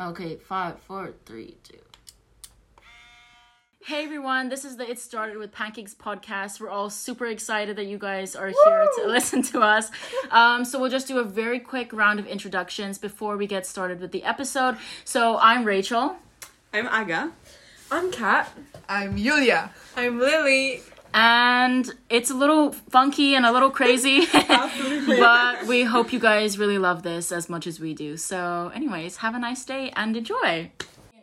Okay, five, four, three, two. Hey everyone, this is the It Started with Pancakes podcast. We're all super excited that you guys are here to listen to us. Um, so we'll just do a very quick round of introductions before we get started with the episode. So I'm Rachel, I'm Aga. I'm Kat. I'm Yulia. I'm Lily. And it's a little funky and a little crazy, but we hope you guys really love this as much as we do. So, anyways, have a nice day and enjoy.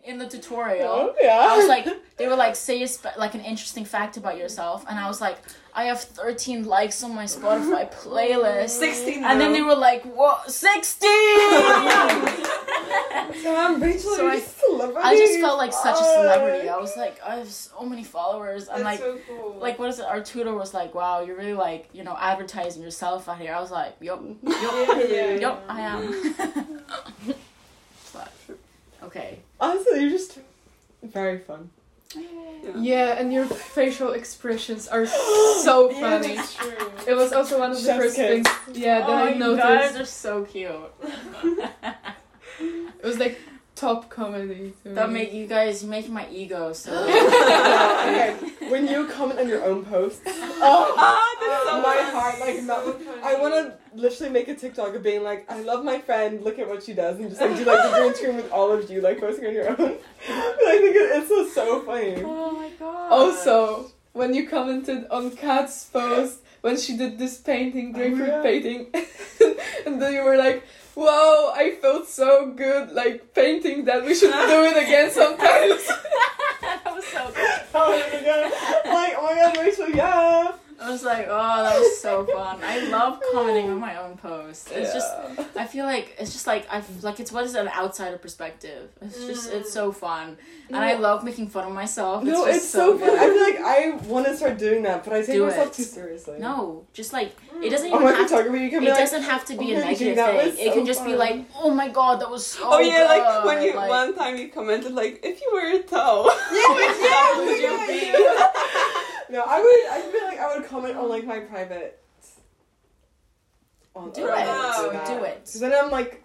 In the tutorial, Oh, yeah. I was like, they were like, say a spe- like an interesting fact about yourself, and I was like, I have 13 likes on my Spotify playlist. 16 And then they were like, what? 16! Damn, Rachel, So you're I- a celebrity. I just felt like such a celebrity. I was like, I have so many followers. I'm like, so cool. like what is it? Our tutor was like, "Wow, you're really like you know advertising yourself out here." I was like, "Yup, yup, yeah, yeah, yup, yeah. I am." but, okay. Honestly, you're just very fun. Yeah, and your facial expressions are so funny. That's true. It was also one of the Chef's first kiss. things, yeah, that oh, I you noticed. guys are so cute. It was like top comedy. that make you guys make my ego so. okay, when you comment on your own posts, ah, oh, so my heart like melts. So I want to literally make a TikTok of being like, I love my friend. Look at what she does, and just like do like the green screen with all of you like posting on your own. I think it, it's so, so funny. oh my god. Also, when you commented on Kat's post when she did this painting, oh, grapefruit yeah. painting, and then you were like, "Wow, I felt so good, like painting that. We should do it again sometimes." that was so good. Oh my god! Like, oh my god, Rachel, yeah. I was like, oh, that was so fun. I love commenting on my own posts. It's just I feel like it's just like I like it's what is an outsider perspective. It's just mm. it's so fun, and I love making fun of myself. No, just it's so fun. I feel like I want to start doing that, but I take Do myself it. too seriously. no, just like it mm. doesn't Oh even my have. To, you can it be like, doesn't have to be "Oh a negative thing. was It can just be like, oh my god, that was so. Oh yeah, like when you like- one time you commented like if you were a toe. Yeah, yeah, would would you you be? Be? no, I would. I feel like I would comment on like my private. On Do on it. that. Do it. 'Cause then I'm like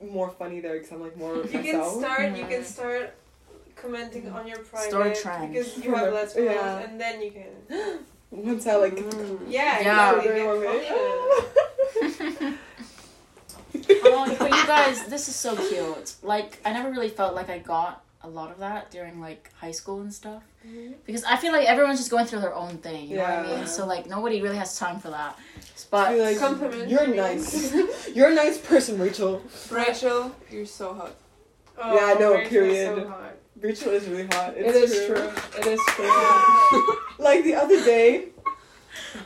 more funny there because I'm like more You can start. You Mhm. can start commenting on your private Start a trend. because you have less followers, Yeah. and then you can. Once I like. Yeah, Yeah. exactly. Get oh, but you guys, this is so cute. Like, I never really felt like I got a lot of that during like high school and stuff. Mm-hmm. Because I feel like everyone's just going through their own thing. You know what I Yeah. mean? So like nobody really has time for that. But like, Compliment. You're nice. You're a nice person, Rachel. Rachel, you're so hot. Oh, Yeah, I know, Rachel's period. So hot. Rachel is really hot. It It's is true. It is true. Like the other day,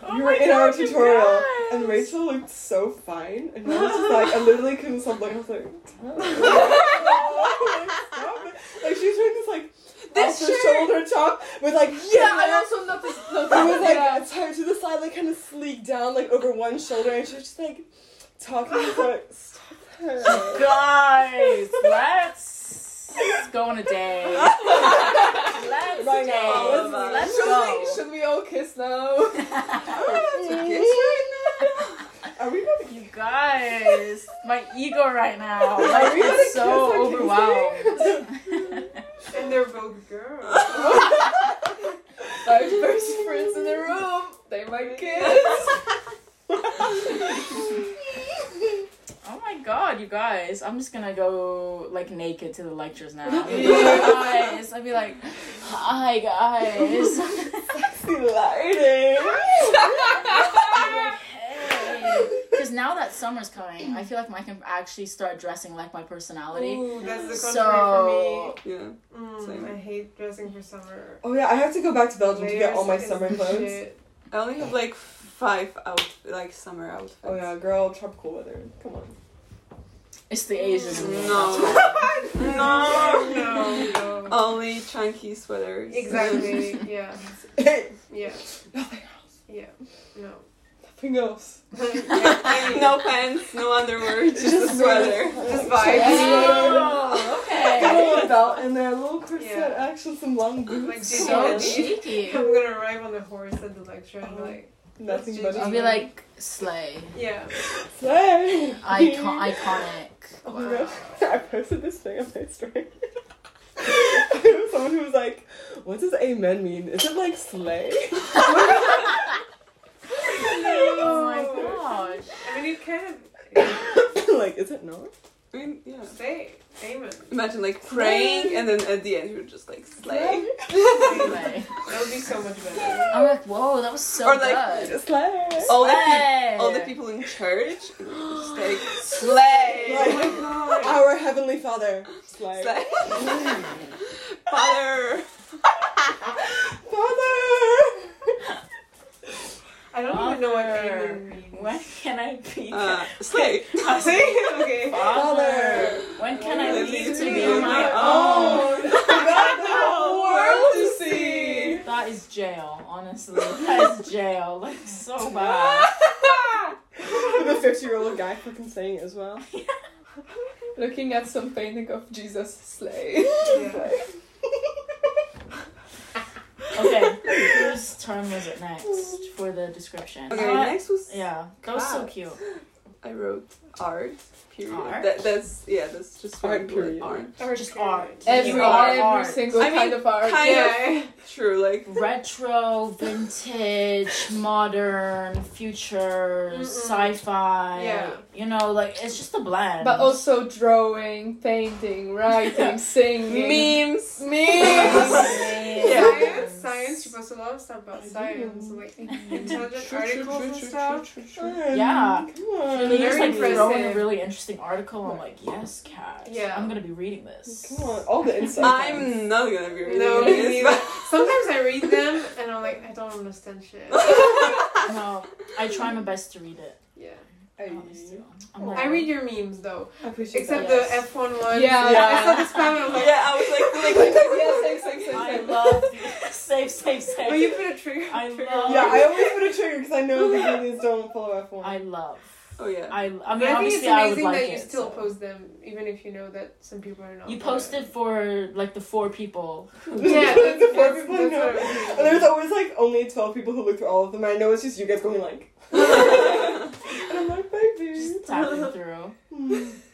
Oh you were in our God, you tutorial, guys. and Rachel looked so fine, and I was just like, I literally couldn't stop looking. I was like, oh, like, stop it. like she's wearing this like off the shoulder top with like Yeah, I hair. also noticed. It was like yeah. tied to the side, like kind of sleek down, like over one shoulder, and she's just like talking. I was like, stop it. guys, let's go on a date. Let's Right date. now, Let's, let's- should, go. we, should we all kiss now? kiss right now? Are we gonna You guys, my ego right now. Are Like, we gonna it's so overwhelmed. And they're both girls. My best friends in the room. They my kids. Oh my god, you guys. I'm just gonna go like naked to the lectures now. Guys. I'd be like, hi guys. see lighting? Because now that summer's coming, I feel like I can actually start dressing like my personality. Ooh, that's the So- contrary for me. Same. Mm, I hate dressing for summer. Oh yeah, I have to go back to Belgium to get all my summer clothes. shit. I only have like five out like summer outfits. Oh yeah, girl, tropical weather. Come on. It's the Asian in me. No. No, no, no. Only chunky sweaters. Exactly. Yeah. Hey, Yeah. nothing else. Yeah. No. Nothing else. yeah, I mean, no pants, no underwear, just, Just a sweater. Just vibes. Oh, Got a okay. little belt in there, a little corset, Yeah. actually some long boots. Like, So you- cheeky. I'm gonna arrive on the horse at the lecture and be like, Nothing That's but I'll be like slay, Yeah. slay. icon, iconic. Oh my gosh. I posted this thing on my story. It was Someone who was like, what does amen mean? Is it like slay? Oh my gosh. I mean, you kind of like, is it not? I mean, yeah. say amen. Imagine like praying and then at the end you're just like slay. Slay. That would be so much better. I'm like, whoa, that was so Or like- good. Slay. All the, Slay. all the people in church and just like slay. Like, Oh my god. Our Heavenly Father. Slay. Slay. Father. Father! I don't even know what Father. amen means. When can I be? Uh, slay. I say okay. Father. When can I leave me to be be on on my my own. own? Got the whole world to see! That is jail, honestly. That is jail. Like, so bad. the 50 year old guy fucking saying it as well. Looking at some painting of Jesus slay. Yeah. Okay, whose turn was it next for the description? Okay, Uh, next was Yeah, that was so cute. I wrote art. Period. Art? That, that's yeah. That's just Art, one period. Art. Or Just art. Every Art, every art. single I mean, kind of art. kind Yeah. True. Like Retro, vintage, modern, future, Mm-mm. sci-fi. Yeah. You know, like it's just a blend. But also drawing, painting, writing, singing. Memes. Memes. Yeah. Science, science. She posts a lot of stuff about science, like intelligent True, true, articles true, and true, stuff. true, true, true. Yeah. Come on. They just Very like throw in a really interesting article. I'm like, yes, Kat. Yeah. I'm gonna be reading this. Come on. All the insight. I'm not gonna be reading No, me this. neither. Sometimes I read them and I'm like, I don't understand shit. No, I try my best to read it. Yeah. Honestly. I'm oh. I read your memes though, I appreciate except that. Yes. the F1 one. Yeah. I saw the spam I'm like, yeah, I was like, like, yeah, same, same, same, I love the save, save, save. but you put a trigger. I trigger love- Yeah, I always put a trigger because I know the Canadians don't follow F1. I love. oh yeah. I. I mean, But I think it's obviously, I would amazing like that it. you still so. post them, even if you know that some people are not. You following. posted for like the four people. Yeah, the four that's, people that's I know. what And there's always like only 12 people who look through all of them. And I know it's just you guys going like. and I'm like, baby. Just tapping through.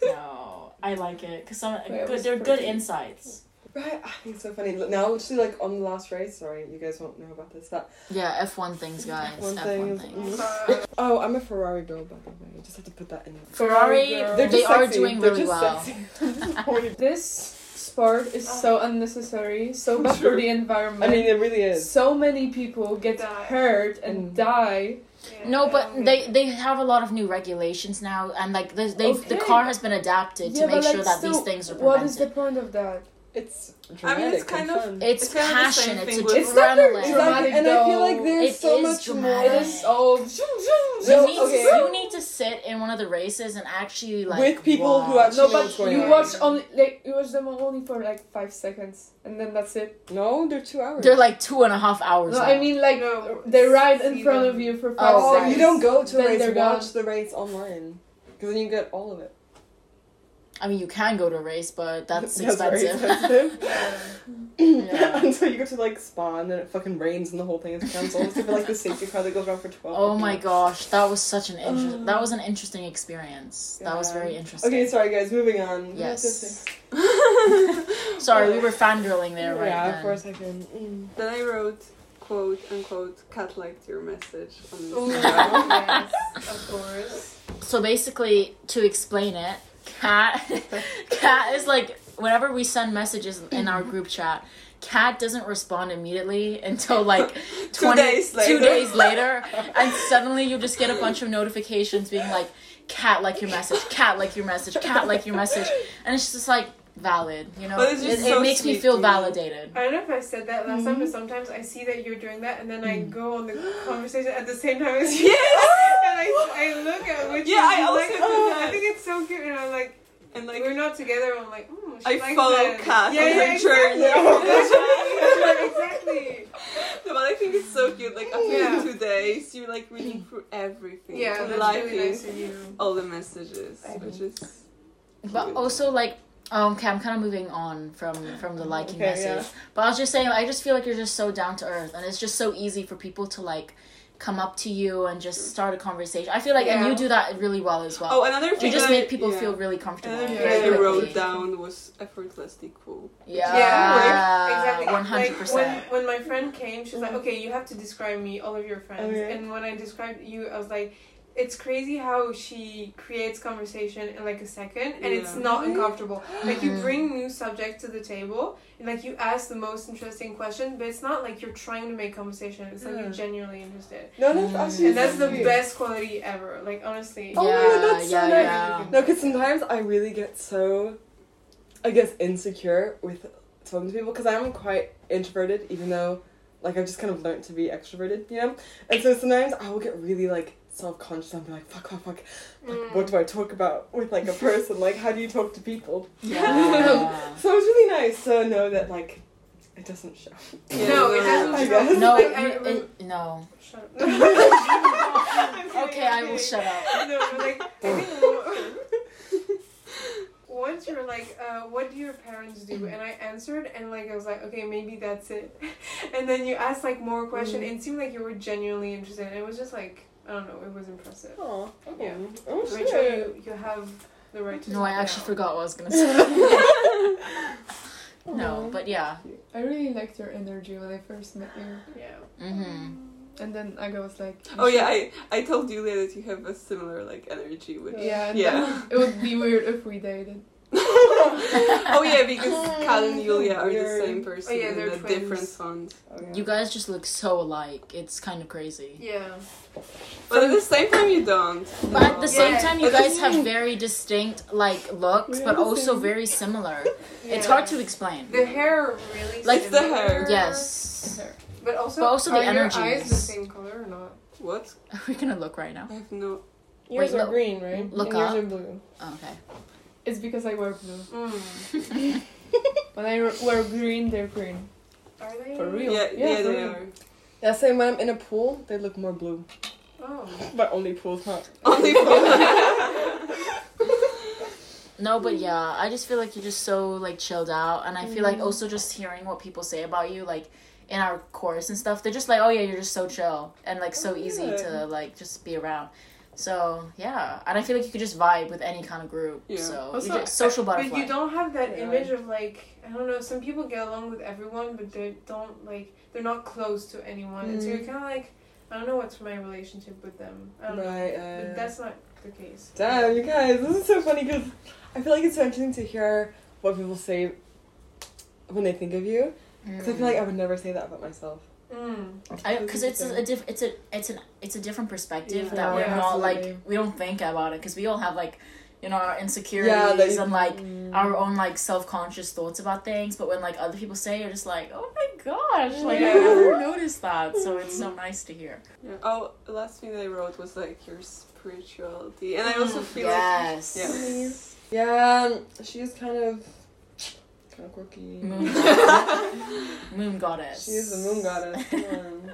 No, I like it because some Yeah, good. They're good pretty. insights. Right, I think it's so funny. Look, Now, actually, like on the last race, sorry, you guys won't know about this. but Yeah, F one things, guys. F1 F thing one things. Uh, oh, I'm a Ferrari girl, by the way. I just have to put that in. Ferrari, Girl. they just are sexy. doing They're really just well. sexy. This sport is so unnecessary, so bad for the environment. I mean, it really is. so many people get Die. hurt and Mm. die. yeah, No, but they they have a lot of new regulations now, and like they they've the car has been adapted to make but, sure like, that these things are prevented. What is the point of that? It's I mean, it's kind of- fun. It's, It's kind of passion. same It's thing It's not very adrenaline. dramatic. and I feel like there's It so much dramatic. more It is all. You need, okay. you need to sit in one of the races and actually like With people who watch. actually No, but what's you on. watch only like you watch them only for like five seconds, and then that's it. No, they're two hours. They're like two and a half hours. No, long. I mean like No, they ride in front them. of you for oh, five Oh, Oh, seconds. you don't go to a race. they're Watch the race online, because then you get all of it. I mean, you can go to a race, but that's very expensive. expensive. Yeah. Yeah. Until you go to like Spa, and then it fucking rains and the whole thing is cancelled. Except for like the safety car that goes around for twelve. oh my gosh, that was such an inter- that was an interesting experience. That was very interesting. Okay, sorry guys. Moving on. Yes. Sorry, we were fangirling there right yeah, then. for a second. Mm. Then I wrote quote unquote Kat liked your message on Ooh, Instagram. yes, of course. So basically, to explain it, Kat, Kat is like whenever we send messages in mm-hmm. our group chat, Kat doesn't respond immediately until like Two 20, days two days later, and suddenly you just get a bunch of notifications being like, "Kat like your message, Kat like your message, Kat like your message," and it's just like valid, you know. But it's it, just it so makes me feel to validated. I don't know if I said that last Mm-hmm. time, but sometimes I see that you're doing that, and then I Mm. go on the conversation at the same time as you. Yes! and I, I look at which Yeah, I you also like. do that. I think it's so cute, and I'm like, And like we're not together. I'm like, mm, I likes follow that. Kat yeah, on yeah, her exactly. journey. exactly. No, but I think it's so cute. Like after Yeah. two days, you're like reading through everything, Yeah, that's liking really nice of you. all the messages, I which is But cute. also like um, okay, I'm kind of moving on from from the liking Okay, message. yeah. But I was just saying, I just feel like you're just so down to earth, and it's just so easy for people to like come up to you and just start a conversation. I feel like, and you do that really well as well. Oh, another thing you just make people yeah. feel really comfortable. Another Yeah, thing I wrote down was effortlessly cool. Yeah, Yeah, exactly. one hundred Like, percent. When, when my friend came, she's like, okay, you have to describe me, all of your friends. Okay. And when I described you, I was like, it's crazy how she creates conversation in like a second and it's not Really? uncomfortable. Like you Mhm. bring new subjects to the table and like you ask the most interesting question, but it's not like you're trying to make conversation. It's like Yeah. you're genuinely interested. No, that's Mm. actually And that's the sweet. best quality ever. Like honestly. Oh my God, that's so yeah, nice. yeah. No, because sometimes I really get so, I guess, insecure with talking to people because I'm quite introverted, even though, like, I've just kind of learned to be extroverted, you know? And so sometimes I will get really, like, self conscious and be like, fuck, fuck, fuck. Like, Mm. what do I talk about with, like, a person? like, how do you talk to people? Yeah. So it's really nice to know that, like, it doesn't show. No, it doesn't I show. no, Like, I you- remember- it- no. Shut up. Okay, I will shut up. No, but like I think once you're like, uh, what do your parents do? And I answered, and like I was like, okay, maybe that's it. And then you asked like more question. Mm. and It seemed like you were genuinely interested. And it was just like I don't know, it was impressive. Oh, Yeah. Oh, Rachel, shit. you, you have the right to. No, I actually now. forgot what I was gonna say. No, but yeah. I really liked your energy when I first met you. Yeah. Mm-hmm. And then Aga was like, Oh yeah, I, I told Julia that you have a similar like energy with Yeah, Yeah. it would be weird if we dated. oh yeah, because Kat and Julia are the same person Oh, yeah, they're the twins. different fonts. Oh, yeah. You guys just look so alike. It's kind of crazy. Yeah. But at the same time you don't. But at the same Yeah. time, you guys have very distinct like looks, but also same. very similar. It's hard to explain. The hair really. Like the hair. Yes. But also, But also the are your energy eyes the same color or not? What? Are We're gonna look right now. I have no. Yours Wait, are look- green, right? look and Yours are blue. Oh, okay. It's because I wear blue. Mm. When I wear green, they're green. Are they? For real? Yeah, Yeah, yeah, they real. are. Yeah, same when I'm in a pool, they look more blue. Oh. But only pools, huh? Only pools. No, but yeah, I just feel like you're just so like chilled out, and I feel like Mm. also just hearing what people say about you, like in our course and stuff. They're just like, oh yeah, you're just so chill and like so Oh, easy good. to like just be around. So yeah, and I feel like you could just vibe with any kind of group. Yeah. So Also, you're just social But you don't have that Yeah. image of like I don't know. Some people get along with everyone, but they don't like they're not close to anyone, and so Mm. you're kind of like I don't know what's my relationship with them. I don't know. Right, But uh, that's not the case. Damn, you guys, this is so funny because I feel like it's so interesting to hear what people say when they think of you. Because I feel like I would never say that about myself. Mm. because it's a, a diff- it's a it's an it's a different perspective Yeah. that we're Yeah, not absolutely. like we don't think about it because we all have like you know our insecurities Yeah, that and like Mm. our own like self-conscious thoughts about things but when like other people say it, you're just like oh my gosh like Yeah. i never noticed that so it's so nice to hear Yeah. Oh, the last thing that I wrote was like your spirituality, and I also feel like yes yeah. Yeah, she's kind of kind of quirky. moon goddess. moon goddess She is the moon goddess. Come on.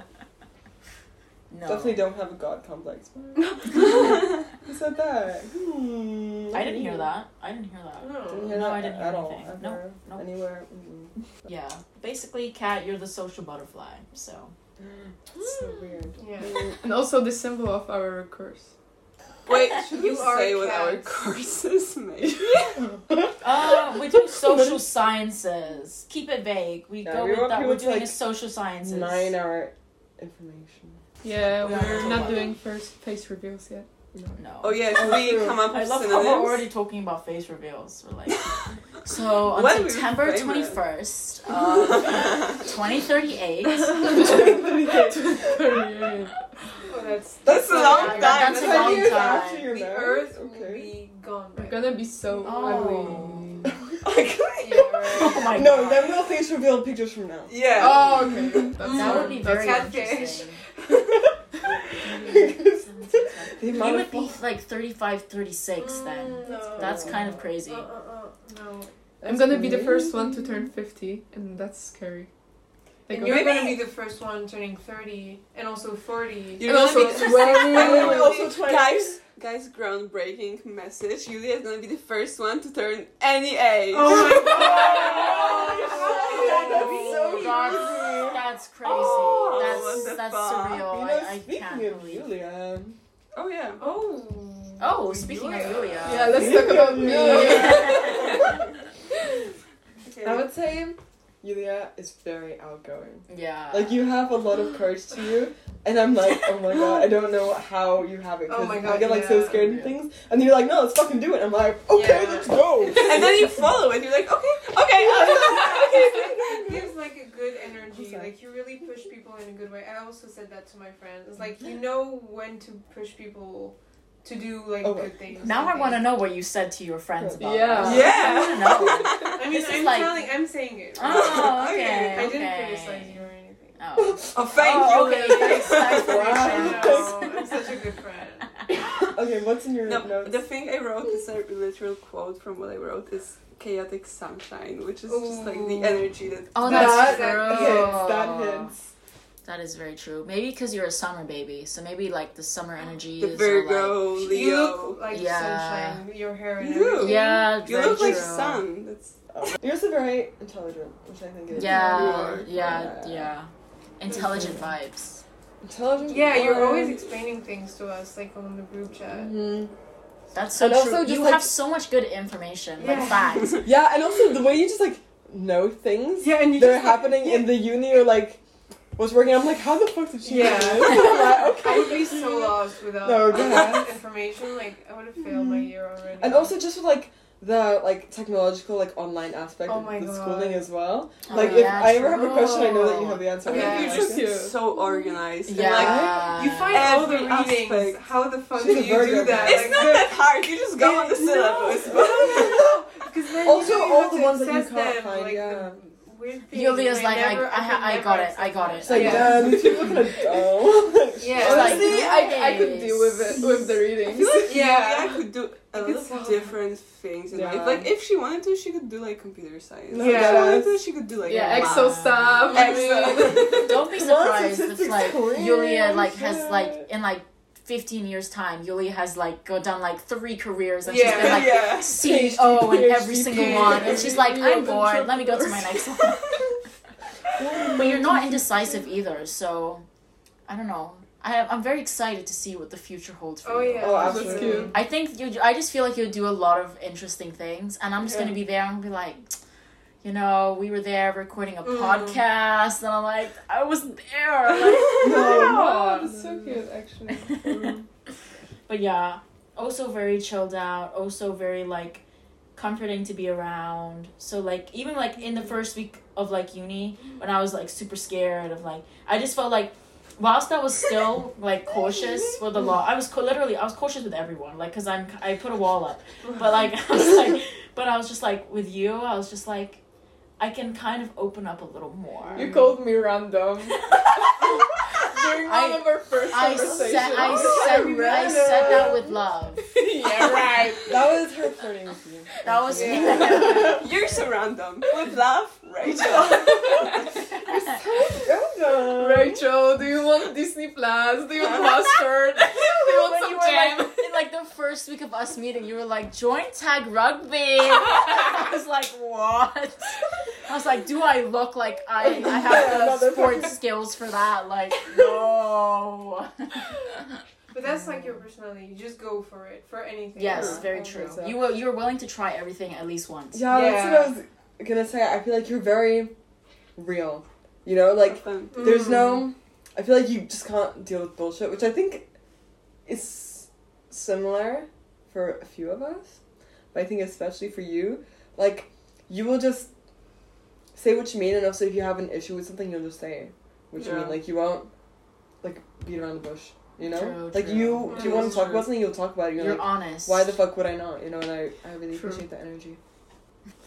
no Definitely don't have a god complex. Who said that? Hmm. i didn't hear that i didn't hear that No. Didn't hear No, that I didn't hear at all. anything. Ever, Nope, nope. Anywhere. Mm-mm. yeah basically Kat, you're the social butterfly so That's so weird. Yeah. Mm. And also the symbol of our course. Wait, should You are say what our courses course is maybe? Uh, we do social sciences. Keep it vague. We Yeah, go we with want that. people We're doing like, a social sciences. Nine hour information. Yeah, We are we're not not talking doing first face reveals yet. No. Oh yeah, should we true. come up I with love how synonyms? we're already talking about face reveals. We're like, so on When September famous. twenty first, uh, twenty thirty eight. Oh, that's That's a long Yeah, time. that's a Ten long time. after your the marriage? Earth will be gone. We're gonna be so Oh. ugly. Oh my no, god. then we'll face reveal pictures from now. yeah. Oh, okay. That's that would be very Catfish. interesting. The You would be like 35, 36 then. Mm, no. That's kind of crazy. Uh, uh, uh, no. I'm gonna be the first one to turn 50, and that's scary. Like, And you're Maybe- gonna be the first one turning 30 and also 40. You're And gonna also be twenty. Wait, wait, wait, also 20. guys. Guys, groundbreaking message. Julia is gonna be the first one to turn any age. Oh my god! That's so that's, that's crazy. Oh, that's what the that's fuck? surreal. You I, know, I I Speaking can't of believe. Yulia, um, Oh yeah. Oh. Oh, speaking of Julia. Yeah, let's talk about me. Okay. I would say Yulia is very outgoing. Yeah. Like you have a lot of courage to you, and I'm like, oh my god, I don't know how you have it. Oh my god, I God, get like so scared of things, and you're like, no, let's fucking do it. I'm like, okay, Yeah. let's go. and then you follow it. You're like, okay, okay. it gives like a good energy. Like you really push people in a good way. I also said that to my friends. It's like mm-hmm. you know when to push people to do like Oh, good things. now I want to know what you said to your friends about Yeah. us. Yeah. I want to know. I mean, This I'm like- telling. I'm saying it. Oh, okay. Okay. I didn't okay. criticize you or anything. Oh. Oh, thank Oh, you. okay. Thanks, thanks for your Wow. I know. I'm such a good friend. Okay, what's in your No, notes? the thing I wrote is a literal quote from what I wrote is chaotic sunshine, which is just like the energy that. Oh, that that's that true. hits. That hits. That is very true. Maybe because you're a summer baby, so maybe like the summer energy The is all, like, Virgo, You Leo. look like Yeah. sunshine. Your hair and You do. yeah, you very look like sun. That's You're also very intelligent, which I think is Yeah, are. yeah, yeah. Intelligent vibes. intelligent. Yeah, you're always Mm-hmm. explaining things to us, like on the group chat. Mhm. That's so And also true. just, you like- have so much good information, like Yeah. facts. Yeah, and also the way you just like know things Yeah, and you that are just, like, happening in the uni or like what's working. I'm like, how the fuck did she Yeah. know this? I'm like, I would be so lost without No, that information. Like, I would have failed my mm-hmm. year already. And also just with like the like technological like online aspect Oh of the God. schooling as well. Oh, like if yeah, I ever have a question, I know that you have the answer. Oh. Yeah. I'm you're just okay. so organized. and, Yeah. like, you find all the Every readings. aspect. How the fuck She's do you do that? It's Like, not that hard. You just go on the No. syllabus. Because then Also, you all the ones that you can't them, find, like, yeah. the Weird things. Yulia's like, I, never- I, could ha- I got it, I got it. It's like, Yeah. damn, these people kind of dumb. Yeah. It's like, Honestly, I, I could deal with it with the I readings. feel like Yeah. yeah, I could do a lot of solve- different things in Yeah. life. Like if she wanted to, she could do like computer science. No, if she yeah. wanted to, she could do like Yeah, math. Excel stuff. I mean, Don't be surprised if like queen, Yulia like has like in like 15 years time, Yulia has like go done like three careers and Yeah. she's been like yeah. CEO in every PhD, single one, and she's like, I'm bored. Let me go to my next one. Oh but you're not indecisive either, so I don't know. I I'm very excited to see what the future holds for Oh you. yeah. Oh, that's absolutely. I think you. I just feel like you'll do a lot of interesting things, and I'm just Yeah. gonna be there and be like, you know, we were there recording a Mm. podcast, and I'm like, I wasn't there. Like, oh, no. that's so cute, actually. Mm. but yeah, also very chilled out. Also very like comforting to be around. So like even like in the mm. first week of like uni, mm. when I was like super scared of like, I just felt like. Whilst I was still like cautious with the law, I was co- literally I was cautious with everyone, like because I'm I put a wall up, but like I was like, but I was just like with you, I was just like, I can kind of open up a little more. You called me random during one I- of our first I conversations. Oh, said I said I said that with love. yeah, right. That was her flirting with you. That was Yeah. You're so random. With love, Rachel. Random. Rachel, do you want Disney Plus? Do you want mustard? do you want when some you jam? like in like the first week of us meeting, you were like, join tag rugby. I was like, what? I was like, do I look like I, I have the sports fucking- skills for that? Like, no. But that's like your personality. You just go for it for anything. yes, Yeah. very true. so. You were you were willing to try everything at least once. Yeah, that's what I was gonna say. I feel like you're very real. You know, like Fun. there's Mm. no. I feel like you just can't deal with bullshit, which I think is similar for a few of us, but I think especially for you, like you will just say what you mean, and also if you have an issue with something, you'll just say what you mean. Like you won't like beat around the bush. You know, True, like true. you if you Mm, want to talk true. about something, you'll talk about it. You're, You're like, honest. why the fuck would I not? You know, and I I really True. appreciate that energy.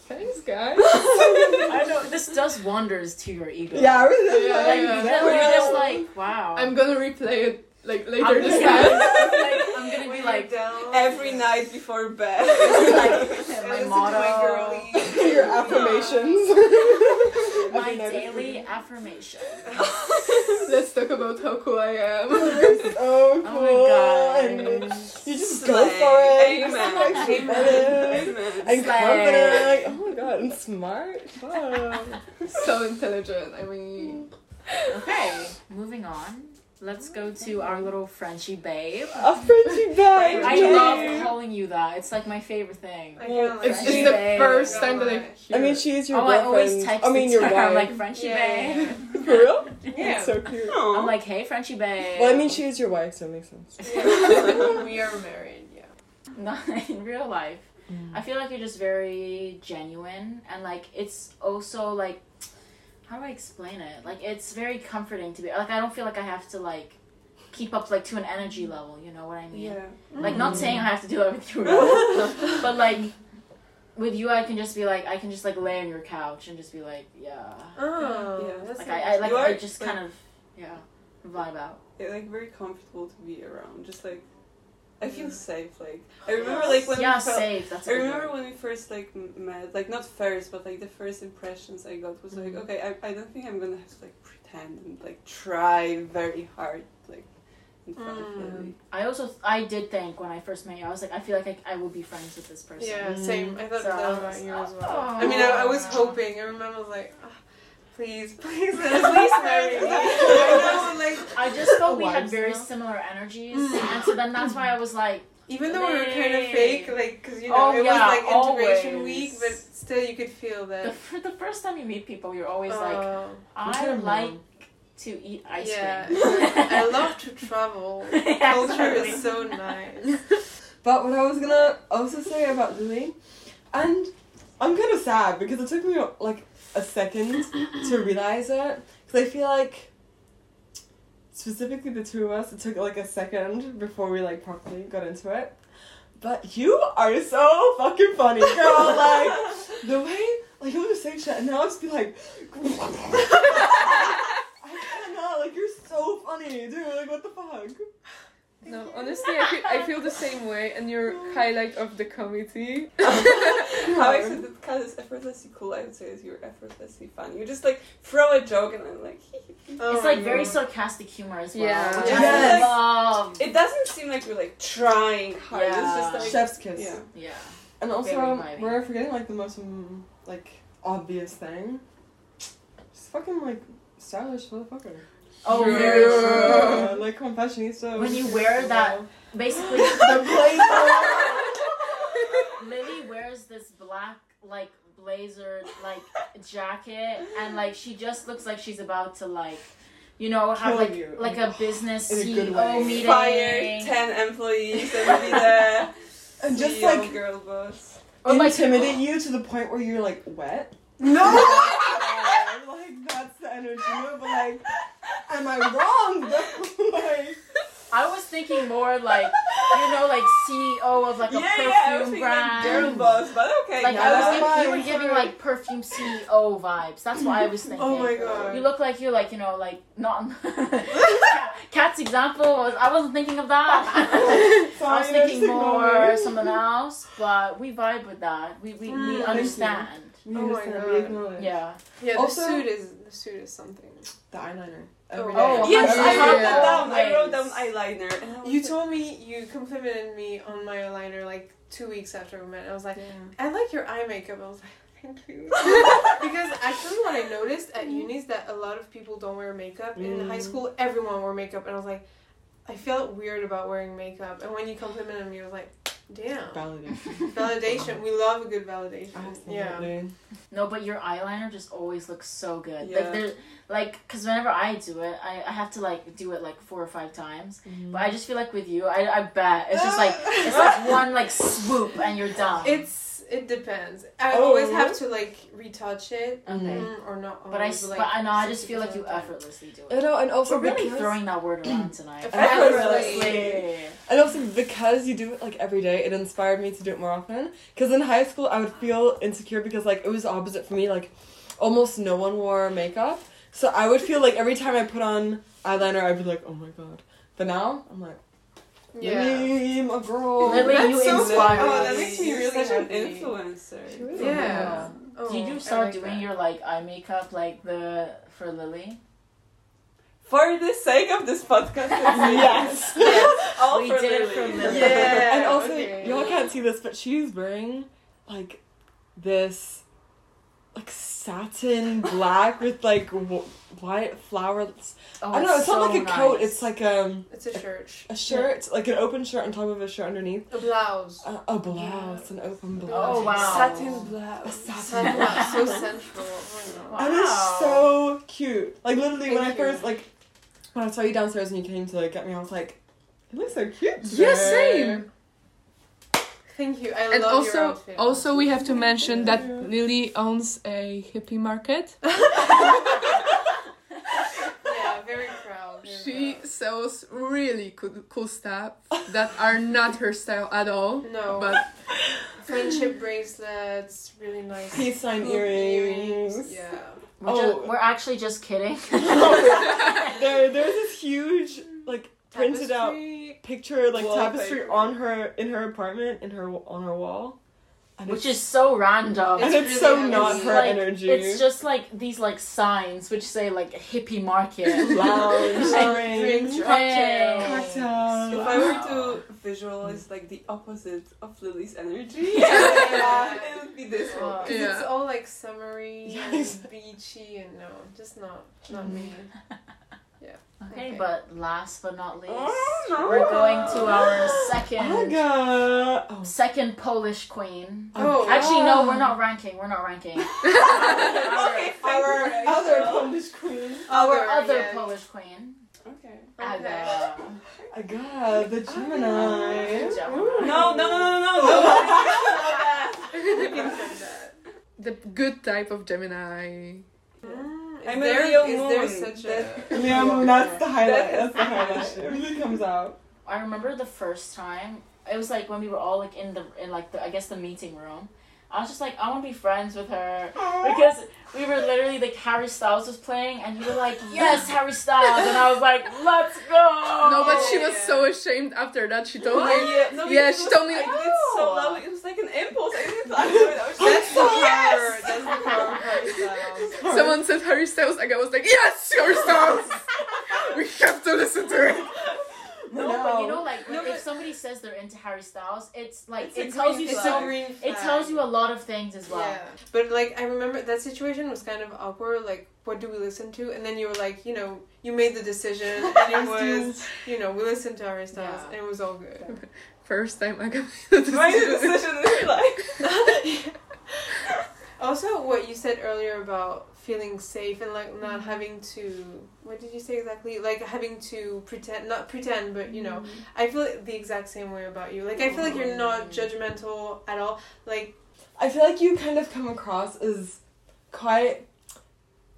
Thanks, guys. I know this does wonders to your ego. Yeah, I really. Yeah, Like, yeah. you're Yeah. just like, wow. I'm gonna replay it like later I'm this gonna- time. like, I'm gonna When be like, down Every night before bed. like my motto, my girlies. Your affirmations. My daily affirmation. Let's talk about how cool I am. so Oh cool. my god. And you just Slay. go for it. Amen. You're so extroverted Amen. And Slay. confident. Oh my god, and smart. Fuck. so intelligent. I mean, Okay, moving on. Let's oh, go to our little Frenchie babe. A Frenchie babe. I love calling you that. It's like my favorite thing. Well, It's, Frenchie it's the babe. first Oh time that I my. hear I mean, she is your oh, I always text I mean, your her. wife. I'm like Frenchie Yeah. babe. For real? Yeah. That's so cute. Aw. I'm like, hey, Frenchie babe. Well, I mean, she is your wife, so it makes sense. We are married. Yeah. Not in real life. Mm. I feel like you're just very genuine and like it's also like how do I explain it? Like it's very comforting to be like I don't feel like I have to like keep up like to an energy level, you know what I mean? Yeah. Like not saying I have to do that with you, right? but like with you I can just be like I can just like lay on your couch and just be like, yeah. Oh. Yeah. That's Like nice. I, I like are, I just like- kind of yeah, vibe out. Yeah, like very comfortable to be around. Just like I feel safe. Like I remember like when yeah, we felt, safe. That's a I good remember word. when we first like met, like not first, but like the first impressions I got was like, Mhm. okay, I, I don't think I'm gonna have to like pretend and like try very hard like in front of Mm. I also I did think when I first met you, I was like I feel like I, I will be friends with this person. Yeah, same. I thought So- that about you as well. Oh. I mean, I, I was hoping. I remember I was like, ah, please, please, at least marry me. I know, like, I just thought we had very now. similar energies, Mm. and so then that's why I was like, even though we were kind of fake, like, because, you know, Oh, it yeah, was like integration always. week, but still you could feel the, that. f- the first time you meet people, you're always like, Oh, I kind of like wrong. to eat ice yeah. cream. I love to travel. Yeah, Culture exactly. is so nice. But what I was gonna also say about Lily, and I'm kind of sad because it took me like a second to realize it. Because I feel like, specifically the two of us, it took like a second before we like properly got into it. But you are so fucking funny, girl. Like the way, like you'll just say shit, and then I'll just be like, I cannot. Like you're so funny, dude. Like what the fuck? No, honestly, I feel, I feel the same way, and you're highlight of the committee. How I said that Kat is effortlessly cool, I would say is you're effortlessly funny. You just like throw a joke and I'm like, Oh it's like very God. sarcastic humor as well, Yeah. which Yes. I love. it doesn't seem like you're like trying hard. It's just Yeah. like Chef's kiss. yeah. Yeah. And also, Very we're forgetting like the most mm, like obvious thing. Just fucking like stylish motherfucker. Oh, True. very true. Yeah, like come on, fashionista. When you wear that, basically, the blazer. Lily wears this black like blazer like jacket and like she just looks like she's about to like you know have Kill like you. like a business In a CEO way. meeting. Fire ten employees and be the and just CEO like girl boss. Oh or, like, intimidate you to the point where you're like wet. No! Like that's the energy, you know? But like, am I wrong? though? like, I was thinking more like you know like CEO of like a yeah, perfume yeah, I was thinking brand. like boss, but okay. Like yeah. I was thinking, you were giving like perfume CEO vibes. That's what I was thinking. Oh my god. You look like you're like you know like not. Kat's example was I wasn't thinking of that. I was thinking more something else, but we vibe with that. We we, Mm, we understand. We Oh my God. we acknowledge. Yeah. Yeah, the Also- suit is the suit is something. The eyeliner. Oh. Every Oh, day. Yes, I wrote that down. I wrote down eyeliner. And I was You told me you complimented me on my eyeliner like two weeks after we met. I was like, Yeah. I like your eye makeup. I was like, thank you. because actually, what I noticed at uni is that a lot of people don't wear makeup. In Mm. high school, everyone wore makeup, and I was like, I felt weird about wearing makeup. And when you complimented me, I was like, damn. Validation. Validation. We love a good validation. Yeah. No, but your eyeliner just always looks so good. Yeah. Like there, like, cause whenever I do it, I, I have to like do it like four or five times. But I just feel like with you, I, I bet it's just like it's like one like swoop and you're done. It's it depends. I Oh. always have to like retouch it, okay. mm, or not. But I, always, s- like, but I know I just feel like you of the time. effortlessly do You it. know, and also We're really throwing that word around tonight. Effortlessly. and also because you do it like every day, it inspired me to do it more often. Because in high school, I would feel insecure because like it was the opposite for me. Like almost no one wore makeup, so I would feel like every time I put on eyeliner, I'd be like, oh my god. But now I'm like, Yeah. Lily, my girl. Lily, you so inspire Oh, that makes me really such an influencer. She really Yeah. Oh, Did you start like doing that. your like eye makeup like the for Lily? For the sake of this podcast, Yes. all We for did it Lily. for Lily. Yeah. and also, okay. y'all can't see this, but she's wearing like this. Like satin black with like w- white flowers. Oh, I don't know. It's not like a coat. It's like um It's a shirt. a shirt, like an open shirt on top of a shirt underneath. A blouse. Uh, a blouse, an open blouse. Oh, wow. Satin A blouse. satin Sun- blouse. so sensual. Oh my God. And it's so cute. Like literally, when I first like when I saw you downstairs and you came to like, get me, I was like, it looks so cute. Yeah, today." same. Thank you. I And love your also, outfit. also we have to mention that Lily owns a hippie market. yeah, very proud. very She proud. sells really cool, cool stuff that are not her style at all. No, But friendship bracelets, really nice. Peace sign hoop earrings. Yeah. Oh. We're, Oh. ju- we're actually just kidding. there, there's this huge like printed out Tapestry. Picture like Wallpaper. tapestry on her in her apartment in her on her wall, and Which is so random. and It's it's really so not heavy. her like, energy. It's just like these like signs which say like hippie market. lounge, Like, drinks, drinks, If I were to visualize like the opposite of Lily's energy, Yeah. it would be this one. one. 'Cause Yeah. it's all like summery Yes. and beachy and no, just not not mm. me. Okay, Okay. but last but not least, Oh, no. we're going to our Oh second. Oh. second Polish queen. Oh, Actually, no, we're not ranking. We're not ranking. Okay, Our fine. other Polish queen. Our Other, other yes. Polish queen, Okay. Aga. I got the Gemini. Gemini. No, no, no, no, no, no. We can say that. the good type of Gemini. Mm, is I'm a there, Leo is there moon. such a That- Yeah, well, that's the highlight. That's the highlight. It really comes out. I remember the first time. It was like when we were all like in the in like the I guess the meeting room. I was just like I want to be friends with her because we were literally like Harry Styles was playing and you were like yes Harry Styles and I was like let's go. No, but she Oh, was yeah. so ashamed after that. She told Oh, me. yeah, no, Yeah, she was- told me- I did it so loud. It was like an impulse. I didn't plan for it. I was That's the yes! That's the power of Harry Styles. Someone said Harry Styles, and I was like, yes, Harry Styles. we have to listen to it. No, No. but you know, like No, if somebody says they're into Harry Styles, it's like It's it tells you so. It tells you a lot of things as well. Yeah, but like I remember that situation was kind of awkward. Like, what do we listen to? And then you were like, you know, you made the decision, and it was, you know, we listened to Harry Styles, Yeah. and it was all good. First time I got the My decision. decision in your life. Also, what you said earlier about feeling safe and like Mm-hmm. not having to, what did you say exactly? Like having to pretend, not pretend, but you know, Mm-hmm. I feel the exact same way about you. Like I feel like you're not Mm. judgmental at all. Like I feel like you kind of come across as quite.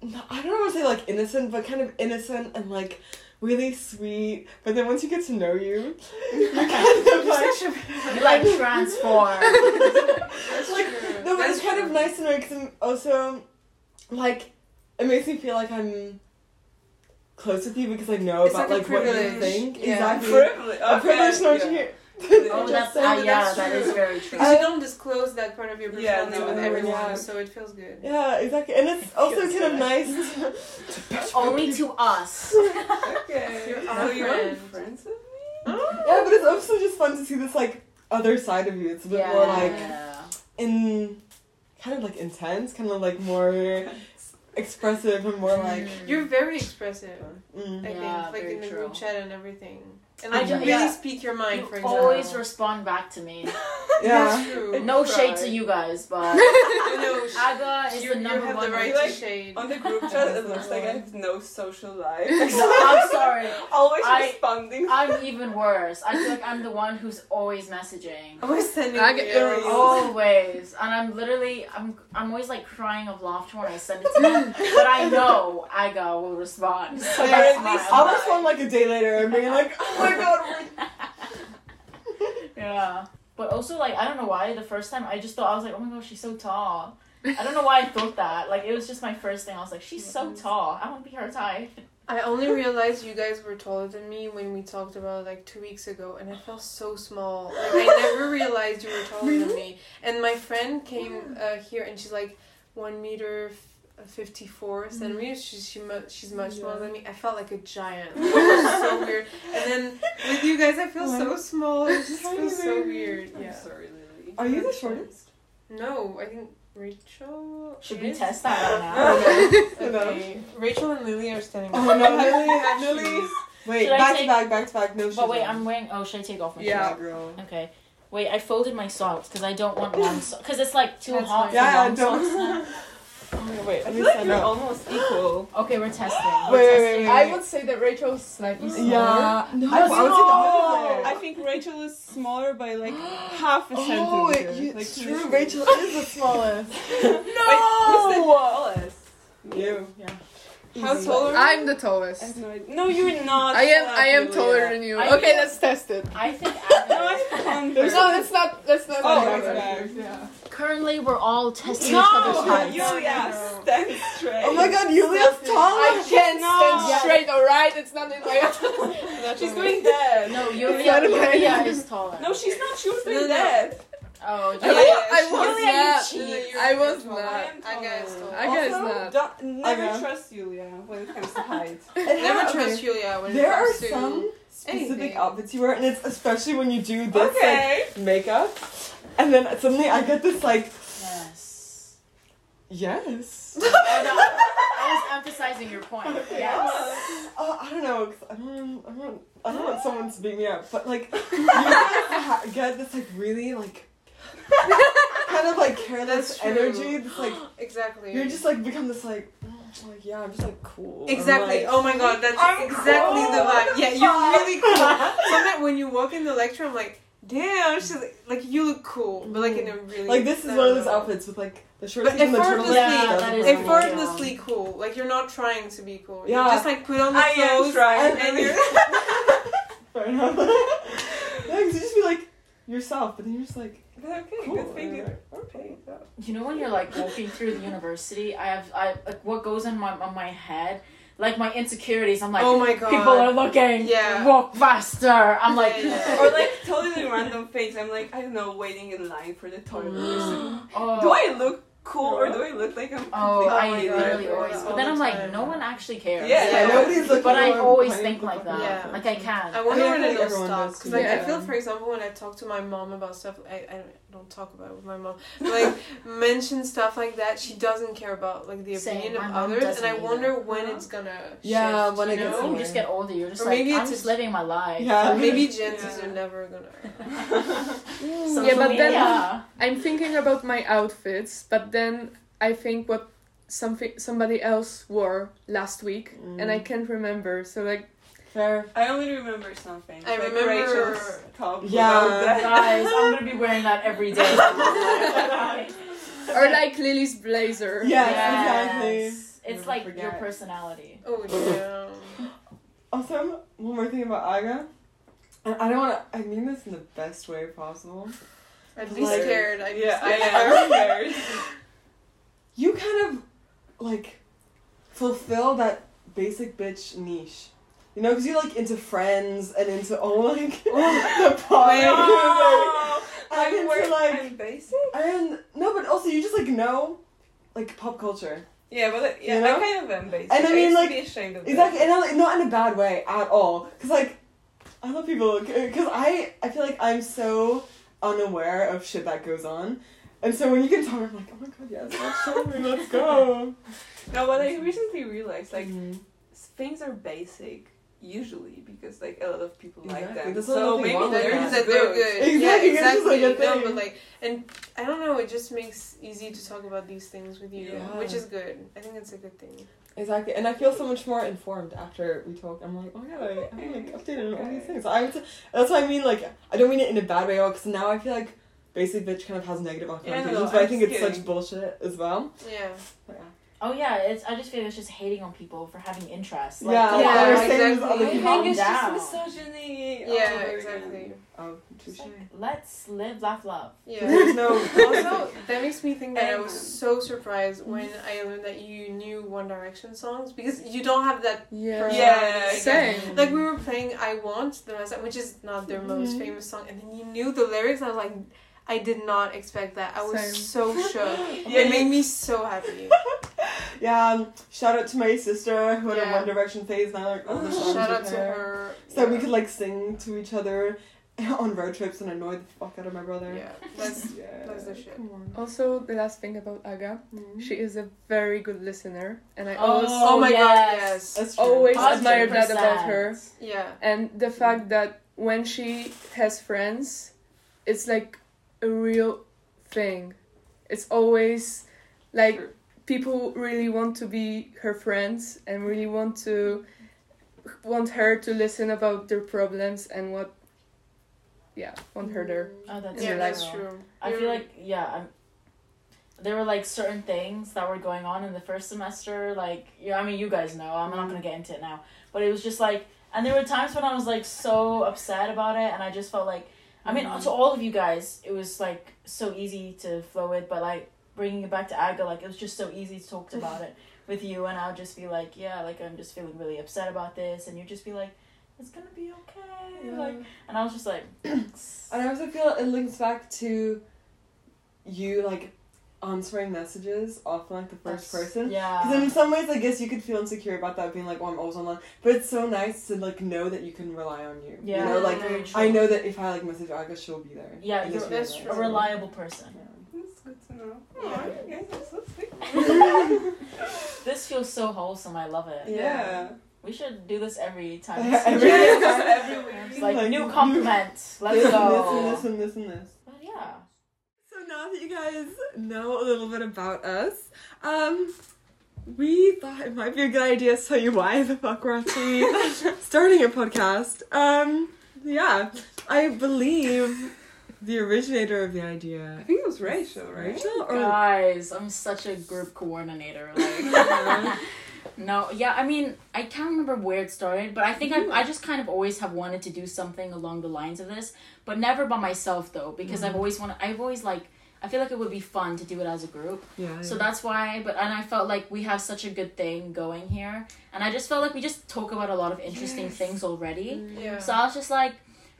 I don't want to say like innocent, but kind of innocent and like really sweet. But then once you get to know you, you kind of like. You like transform. that's like, true. No, but That's it's kind true. of nice to know because I'm also, like, it makes me feel like I'm close with you because I know It's about like like, what you privilege. think. Yeah. Exactly. Privilege. A privilege Okay, not yeah. to hear. Oh, Just that's saying uh, that yeah, that's that is very true. Because you don't disclose that part of your Yeah, personality no, with everyone, yeah. so it feels good. Yeah, exactly. And it's also Feels kind of nice. nice. Only to us. Okay. You're so our you're friend. friends with me? yeah, but it's also just fun to see this like other side of you. It's a bit more like in kind of like intense, kind of like more expressive and more like. You're very expressive. Mm. I Yeah, think, like in the true. group chat and everything. And I like, you ju- really yeah. speak your mind, You for example. always respond back to me. Yeah. True. No shade to you guys, but I know. sh- Aga is you, the you number have one. the right Like, shade. On the group chat, it looks like I have no social life. No, I'm sorry. Always I- responding. I'm even worse. I feel like I'm the one who's always messaging. Always sending I get- videos. Always. And I'm literally I'm I'm always like crying of laughter when I send it to them. but I know Aga will respond. So Yeah, that's at why least I'm I'll like- respond like a day later and being like, oh my yeah. But also like I don't know why the first time I just thought I was like, oh my gosh, she's so tall. I don't know why I thought that. Like it was just my first thing. I was like, she's so tall. I want to be her type. I only realized you guys were taller than me when we talked about it, like two weeks ago, and I felt so small. Like I never realized you were taller than me. And my friend came uh, here, and she's like one meter. F- 54 centimeters. Mm-hmm. She's she mu- she's much smaller than me. I felt like a giant. It was so weird. And then with you guys, I feel so small. It just feels so weird. I'm Yeah. sorry, Lily. Are you the shortest? No, I think Rachel. Should we is- test that right now? I know. Okay. Rachel and Lily are standing. Oh no, Lily. Lily. Wait, Should back take- to back, back to back. No, But wait, she's I'm wearing. Oh, should I take off my Yeah. shoes? girl. Okay. Wait, I folded my socks because I don't want long socks. Because it's like too That's hot fine. for Yeah, long don't- socks now. Oh wait, I let me feel like stand you're up. almost equal. Okay, we're testing. We're wait, testing. wait, I would say that Rachel's slightly smaller. Yeah. No, I I think, would say the. I think Rachel is smaller by like half a Oh, centimeter. it, you, like it's true. Rachel is the smallest. Wait, who's the tallest? You. How tall are you? I'm the I tallest. have no idea. No, you're not. I am. I am Julia. taller than you. I Okay, feel- let's test it. I think No, Anna- I found There's No, let's not. Let's not. Oh, do back that. to back. currently we're all testing each other's No, heights. Julia, stand straight. Oh my god, Julia's I taller. can't No. stand straight. All right, it's not in my. She's doing that. No, not Yulia, a bad Yulia is taller. No, she's not. She was No, doing no. that. Oh, Yeah, Yulia. I she- was Julia, you not. cheat. I was not. I guess. taller. I guess also, not. Don't, never Okay. trust Julia when it comes to height. Never Okay. trust Julia when There it comes to. There are some specific anything. outfits you wear, and it's especially when you do this Okay. like makeup, and then suddenly I get this like Yes. yes. Oh, no, I was emphasizing your point. Yes. Oh, I don't know. I don't. I don't. I don't want someone to beat me up, but like you guys ha- get this like really like kind of like careless energy. This like Exactly. you're just like become this like mm, like yeah, I'm just like cool. Exactly. like, oh my god, that's I'm exactly cool. the vibe. Yeah, you're really cool. Sometimes when you walk in the lecture, I'm like, damn, she's like, like you look cool, but like in a really Like this is one of those outfits with like the short But sleeve and the effortlessly, turtleneck. Yeah, does that it is cool. cool. Like you're not trying to be cool. You Yeah. just like put on the I am clothes trying. and, and really- you're Fair enough. yeah, you just be like yourself, but then you're just like But okay, cool. good thing. and you- you're okay. You know when you're like walking through the university, I have I like what goes in my on my head, like my insecurities. I'm like, oh my god. people are looking. Yeah. Walk faster. I'm like, Yeah, yeah. Or like totally random things. I'm like, I don't know, waiting in line for the toilet. oh. Do I look cool or do I look like I'm Oh, I literally always. But then the I'm like, no one actually cares. Yeah, Yeah, nobody's looking. But I always think like that. Yeah. Like I can. I wonder I when feel it'll everyone stop does, because like I feel, for example, when I talk to my mom about stuff, I, I don't talk about it with my mom, like mention stuff like that, she doesn't care about like the Same, opinion my of mom others, and doesn't I either. wonder when it's gonna Yeah, shift, when you it gets know? You just get older, you're just Or like, maybe I'm it's just living my life. Yeah. Maybe Gen Zs Yeah. are never gonna. Social Yeah, but then- media. I'm thinking about my outfits, but then I think what something somebody else wore last week, and I mm. can't remember. So like, Fair. I only remember something. I like remember- Rachel's talk Yeah. about that. Guys, I'm gonna be wearing that every day. or like Lily's blazer. Yes, Yes. exactly. It's Never like your personality. Oh damn. Also, one more thing about Aga. And I don't want to. I mean this in the best way possible. I'd be Like- scared. I'd be Yeah, I am scared. You kind of like fulfill that basic bitch niche. You know, because you're like into friends and into all like the party. Oh, I'm I'm, into, like- I'm basic. and no, but also you just like know like pop culture. Yeah, but like, yeah, You know? I kind of am basic. And I mean, like, be ashamed of Exactly, that. and not, not in a bad way at all. Cause like, I love people. Cause I I feel like I'm so unaware of shit that goes on, and so when you can talk, I'm like, oh my god, yes, let's show me, let's go. No, what I recently realized, like, Mhm. things are basic usually because like a lot of people like Exactly, them. there's So nothing maybe wrong That they're that. means just that they're good. Exactly, Yeah, it's just exactly. like a no, but like, and I don't know. It just makes easy to talk about these things with you, Yeah. which is good. I think it's a good thing. Exactly, and I feel so much more informed after we talk. I'm like, oh my god, I, I'm like updated on all these things. I would say- that's what I mean. Like, I don't mean it in a bad way all. Because now I feel like basic bitch kind of has negative Yeah, no, connotations, but I I'm think just it's such bullshit as well. Yeah. But yeah. Oh yeah, it's. I just feel it's just hating on people for having interests. Like, Yeah, come. Yeah, other things, exactly. other I people. Calm think it's down. just misogyny. Yeah, all over exactly. again. Oh, touche. Let's live, laugh, love. Yeah. No. also, that makes me think that I was so surprised when I learned that you knew One Direction songs because you don't have that. Yeah. Yeah, Same. Like we were playing "I Want" the last time, which is not their most Mhm. famous song, and then you knew the lyrics. I was like, I did not expect that. I was Same. so shook. Yeah, it made me so happy. Yeah, um, shout out to my sister who had a One Direction phase. Now like all the songs Shout with out to her. So we could like sing to each other, on road trips and annoy the fuck out of my brother. Yeah, that's Yeah. that's the shit. Also, the last thing about Aga, she is a very good listener, and I Oh, always Oh my god, yes. yes. That's true. always Hundred admired that about her. Yeah. And the fact that when she has friends, it's like a real thing. It's always like True. people really want to be her friends and really want to want her to listen about their problems and what yeah, want her there. Oh, that's Yeah, your that's true. true. I You're- feel like yeah, I'm, there were like certain things that were going on in the first semester. Like yeah, I mean you guys know. I'm not mm. gonna get into it now, but it was just like, and there were times when I was like so upset about it, and I just felt like, I mean, to all of you guys, it was like so easy to flow with, but like bringing it back to Aga, like it was just so easy to talk about it with you, and I'll just be like, yeah, like I'm just feeling really upset about this, and you'd just be like, it's gonna be okay, like, and I was just like, And I also feel it links back to you like answering messages often like the first That's- person. yeah. Because in some ways, I guess you could feel insecure about that, being like, "Oh, I'm always online." But it's so nice to like know that you can rely on you. Yeah, you know, like. I know that if I like message Aga, she'll be there. Yeah, And you're- it's really that's nice. a reliable person. That's good to know. Yeah. You guys are so sweet. This feels so wholesome. I love it. Yeah. We should do this every time. Every- Yes, every week. It's like, Like, new you- compliment. Let's this, go. This and this and this and this. But now that you guys know a little bit about us, um, we thought it might be a good idea to tell you why the fuck we're actually starting a podcast. Um, yeah, I believe the originator of the idea. I think it was Rachel, right? Rachel, or Guys, I'm such a group coordinator. Like, no, yeah. I mean, I can't remember where it started, but I think I, I just kind of always have wanted to do something along the lines of this, but never by myself though, because I've always wanted. I've always like. I feel like it would be fun to do it as a group. yeah, So that's why, but and I felt like we have such a good thing going here, and I just felt like we just talk about a lot of interesting things already. Mm. Yeah. So I was just like,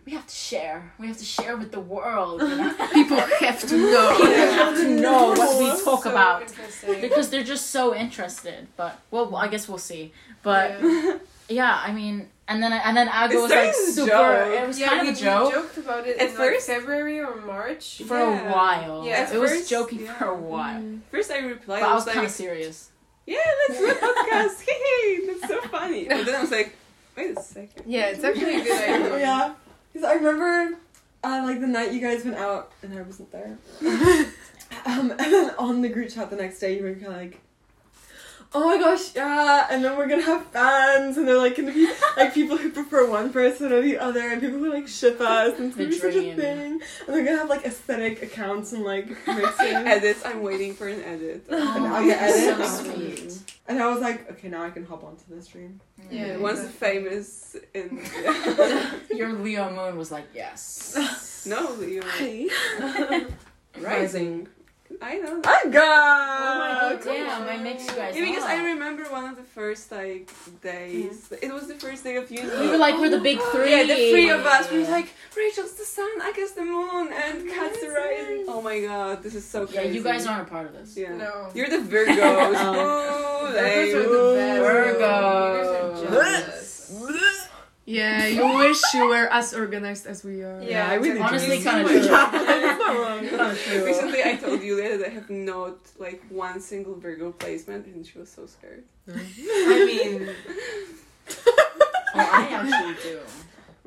we have to share. We have to share with the world. You know? People have to know. People have to know what we talk So about because they're just so interested. But well, I guess we'll see. But Yeah. yeah, I mean, and then and then Aga was like started as a super. joke. It was yeah, kind we, of a joke. joked about it At in first- like February or March. For Yeah. a while, Yeah, at it was joking yeah. for a while, First I replied, but I was like, kind of serious. yeah, let's do a podcast. Hey, that's so funny. But then I was like, wait a second. Yeah, it's actually a good idea. yeah. Because I remember, uh, like the night you guys went out and I wasn't there. um, and then on the group chat the next day, you were kind of like, "Oh my gosh, yeah!" And then we're gonna have fans, and they're like gonna be like people who prefer one person or the other, and people who like ship us, and it's gonna be such a thing. And they're gonna have like aesthetic accounts and like mixing. Edits. I'm waiting for an edit. And Oh, I'll get so sweet. And I was like, okay, now I can hop onto the stream. Yeah. Once famous in Your Leo moon was like yes. no Leo rising. I know. I got. Oh damn! I mix you guys Yeah, because up. I remember one of the first like days. It was the first day of uni. We were like, we're the big three. Yeah, the three of us. We were like, Rachel's the sun, I guess the moon, and Kat's the rising. Oh my god, this is so Yeah, you guys aren't a part of this. Yeah. No. You're the Virgos. Oh. Ooh, Virgos they- are the best. Virgo. You guys are jealous. Yeah, you wish you were as organized as we are. Yeah, I really Honestly, do. kinda Oh my true. God, not wrong. Kinda true. Recently, I told Julia that I have not like one single Virgo placement, and she was so scared. I mean, Oh, I actually do.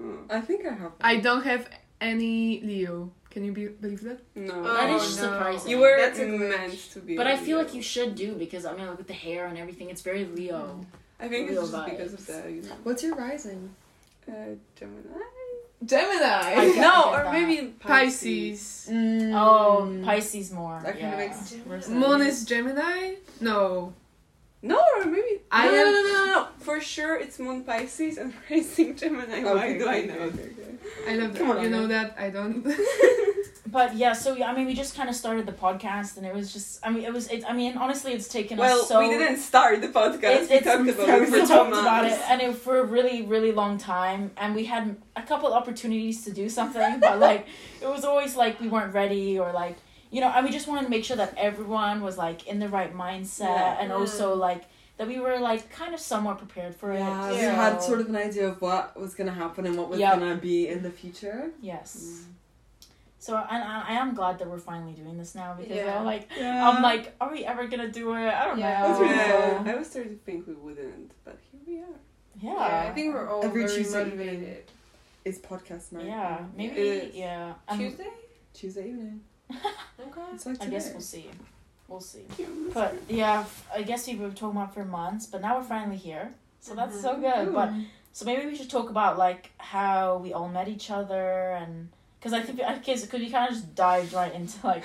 Oh, I think I have. I don't have any Leo. Can you be- believe that? no, That Oh, is no. surprising. you were That's a glitch. meant to be. But a I feel Leo. like you should do because I mean, like with the hair and everything, it's very Leo. I think it's real just because of that, you know. What's your rising? Uh, Gemini. Gemini. I no, or get maybe Pisces. Oh, Pisces more. That kind yeah. of makes more sense. Moon is Gemini? No. No, or maybe I no, no, am- no, no, no, no. For sure, it's Moon Pisces and Rising Gemini. Why Okay, do I know? okay, okay. I love Come on, You know Anna. that? I don't. But yeah, so yeah, I mean, we just kind of started the podcast, and it was just, I mean, it was, it, I mean, honestly, it's taken Well, us so. we didn't start the podcast. It's, we it's, talked about it for we two talked months. about it, and it for a really, really long time, and we had a couple opportunities to do something, but like, it was always like we weren't ready, or like, you know, and we just wanted to make sure that everyone was like in the right mindset, Yeah. and also mm. like that we were like kind of somewhat prepared for it. Yeah, we Yeah. had sort of an idea of what was gonna happen and what was Yep. gonna be in the future. Yes. Mm. So and I, I am glad that we're finally doing this now because Yeah. I'm like Yeah. I'm like, are we ever gonna do it? I don't Yeah. know. Really Yeah. I was starting to think we wouldn't, but here we are. Yeah. Yeah, I think we're all Every very Tuesday motivated. it's podcast night. Yeah, maybe. Yeah. Um, Tuesday? Tuesday evening. Okay. It's like I guess we'll see. We'll see. Yeah, But yeah, I guess we were talking about for months, but now we're finally here. So that's so Mhm. good. But so maybe we should talk about like how we all met each other and because I think uh, I guess because we kind of just dived right into like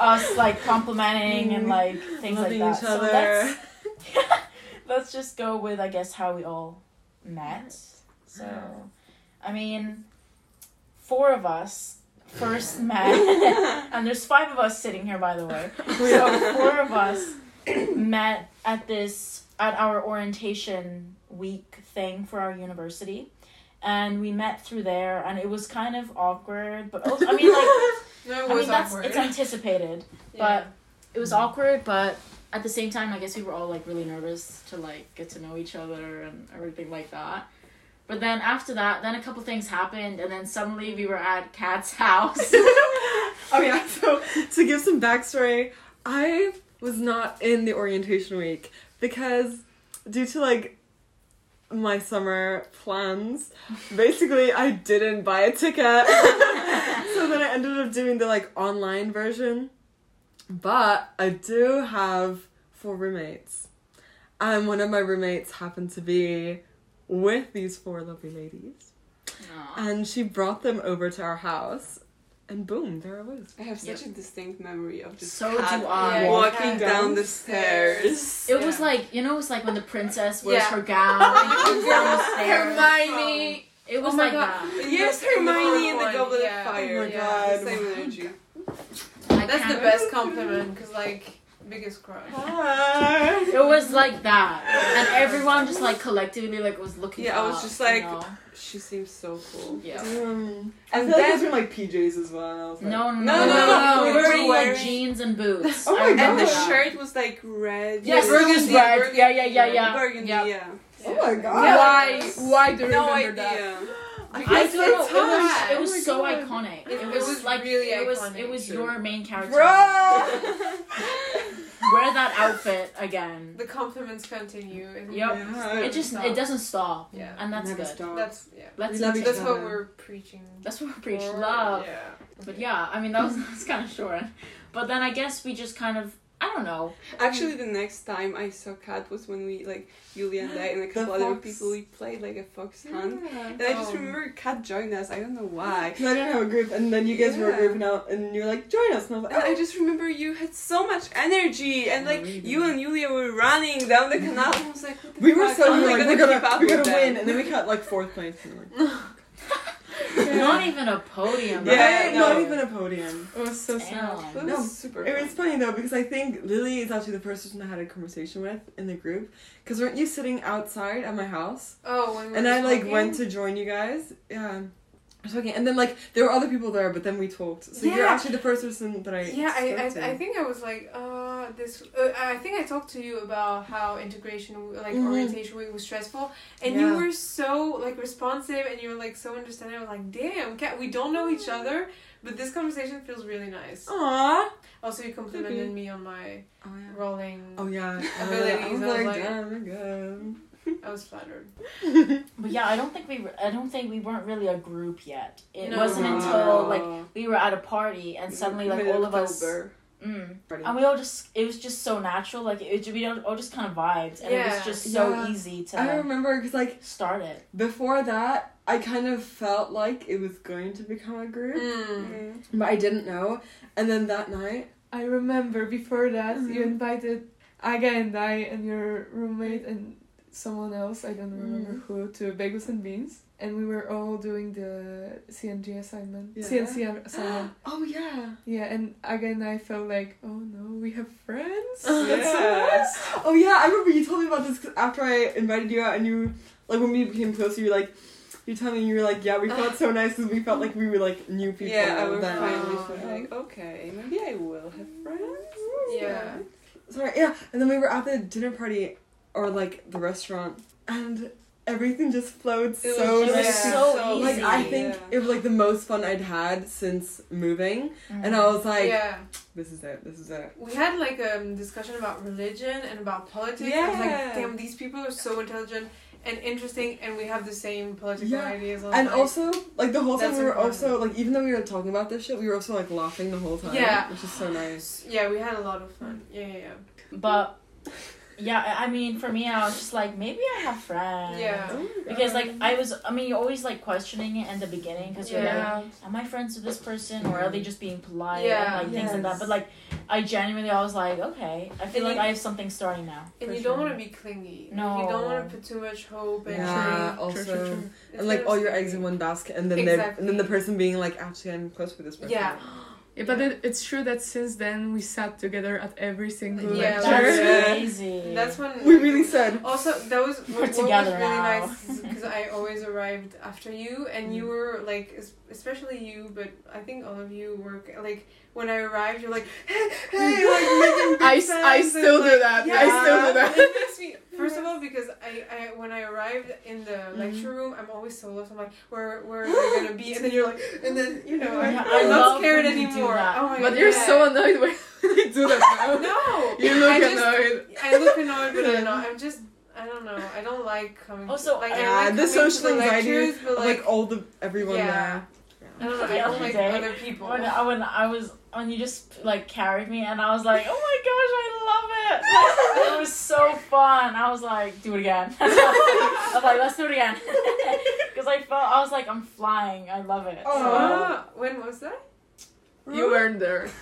us like complimenting and like things Loving like that. each So other. let's let's just go with I guess how we all met. So, I mean, four of us first met, and there's five of us sitting here, by the way. So four of us met at this at our orientation week thing for our university. And we met through there, and it was kind of awkward, but also, I mean, like, No, I mean, that's awkward. it's anticipated, but it was awkward. But at the same time, I guess we were all like really nervous to like get to know each other and everything like that. But then after that, then a couple things happened, and then suddenly we were at Kat's house. Oh yeah, so to give some backstory, I was not in the orientation week because due to like my summer plans, basically I didn't buy a ticket. so then I ended up doing the like online version. But I do have four roommates. And one of my roommates happened to be with these four lovely ladies. Aw. And she brought them over to our house. And boom, there I was. I have such a distinct memory of just So Kat do I. Walking Kat down the stairs. It was like you know, it was like when the princess wears Yeah. her gown and comes down the stairs. Hermione. It was Oh my like God. that. Yes, In Hermione in the Goblet yeah. of Fire. Oh my yeah, God. the same energy. I That's the best compliment, because, like, biggest crush. Hi. It was like that, and everyone just like collectively like was looking. At her. Yeah, I was up, just you like- know? She seems so cool. yeah. I And feel like then- those were like PJs as well. and I was like, No, no, No, no, no, no, no. no, We we were were wearing like jeans and boots. Oh my I remember And the shirt was like red. Yes, burgundy, burgundy red. burgundy, Yeah, yeah, yeah, yeah. Burgundy, Yep. yeah. Oh my god. Why? Why do you No remember idea. that? I, I guess don't know. It was, it was Oh so God. iconic. It, It was, was like really it was iconic. it was True. your main character. Bruh. Wear that outfit again. The compliments continue. and Yep. Yeah. It just it doesn't stop. Yeah. And that's good. stop. That's, yeah. Let's We love each That's what we're preaching. That's what we preach. for. Love. Yeah. But yeah, I mean that was, that was kind of short. But then I guess we just kind of I don't know. Actually, the next time I saw Kat was when we like Julia and I and a couple other people we played like a fox hunt. Yeah. And I just Oh. remember Kat joined us. I don't know why. 'Cause I didn't have a group, and then you guys were Yeah. grouping out, and you're like, "Join us." And I was And I oh. just remember you had so much energy, and like Really? you and Julia were running down the canal. And I was like, what the "We were so How we were like, we're gonna we're gonna them? win," and then we got like fourth place. And we're like, Not even a podium. Yeah, right? not even a podium. It was so sad. Damn. That No, super. It was funny though because I think Lily is actually the first person I had a conversation with in the group. Because weren't you sitting outside at my house? Oh, when we And were I like smoking? went to join you guys. Yeah. I was talking, and then like there were other people there, but then we talked. So you're actually the first person that I Yeah, I. I, I think I was like, uh, this. Uh, I think I talked to you about how integration, like Mhm. orientation week, was stressful, and Yeah. you were so like responsive, and you were like so understanding. I was like, damn, Kat, we don't know each other, but this conversation feels really nice. Aww. Also, you complimented Mhm. me on my Oh yeah. rolling. Oh yeah. Abilities, I was I was like, like- damn, good. I was flattered. But yeah, I don't think we. Were, I don't think we weren't really a group yet. It No. wasn't No. until like we were at a party and suddenly like all of us. Mid-October. Mm, and we all just. It was just so natural. Like it, we all, all just kind of vibed, and it was just so Yeah. easy to I remember because like start it. before that, I kind of felt like it was going to become a group, Mm. Mm. but I didn't know. And then that night, I remember before that you Mhm. invited Aga and I and your roommate and someone else, I don't remember mm. who, to Bagels and Beans. And we were all doing the CNG assignment. Yeah. CNC assignment. oh yeah, yeah, and again, I felt like, oh no, we have friends? That's so Yes. nice. Oh yeah, I remember you told me about this 'cause after I invited you out, and you like when we became closer, you were like. You told me you were like, yeah, we felt so nice because we felt like we were like new people. Yeah, I was finally Oh, like, okay, maybe I will have friends. Yeah. Sorry, yeah, and then we were at the dinner party, or like the restaurant, and everything just flowed It so It was Yeah. so Like easy. I think Yeah. it was like the most fun I'd had since moving, Mm. and I was like, yeah. "This is it. This is it." We had like a um, discussion about religion and about politics. I was like, damn, these people are so intelligent and interesting, and we have the same political Yeah. ideas. I And like, also, like the whole time we were important. also like, even though we were talking about this shit, we were also like laughing the whole time. Yeah. which is so nice. yeah, we had a lot of fun. Yeah, yeah, yeah. But yeah, I I mean, for me, I was just like, maybe I have friends. Yeah. Because like I was, I mean, you're always like questioning it in the beginning because you're like, am I friends with this person or are they just being polite Yeah. and like things like that. But like, I genuinely, I was like, okay, I feel And like you- I have something starting now. And For you don't want to be clingy. No. You don't want to put too much hope and Yeah, trust. also, True, true, true. And like all your eggs in one basket, and then they and then the person being like, "Actually, I'm close with this person." Yeah. Yeah, but it, it's true that since then we sat together at every single Yeah, lecture. That's Yeah. crazy. That's when we really said. Also, that was We're what, what was really now. nice because I always arrived after you, and you were like, especially you, but I think all of you were like when I arrived, you're like, hey, hey, like making big I, s- I sounds and, still do like, that. Yeah, I still do that. It makes me first of all because I, I when I arrived in the mm-hmm. lecture room, I'm always so lost. I'm like, where where are we gonna be? And then you're like, and then you know, I'm, Yeah, I I'm not scared anymore. do anymore. Oh my But God. you're so annoyed when they do that now. No, You look I just- annoyed. I look annoyed, but I'm not. I'm just. I don't know. I don't like coming. Also, like, I Yeah, like the social anxiety lectures, but Like, like, all the everyone Yeah. there. I don't know. The I other don't like other people. When I, when I was when you just like carried me and I was like, oh my gosh, I love it. it was so fun. I was like, do it again. I was like, let's do it again. Because I felt I was like, I'm flying. I love it. Oh. Ah, when was that? You weren't there.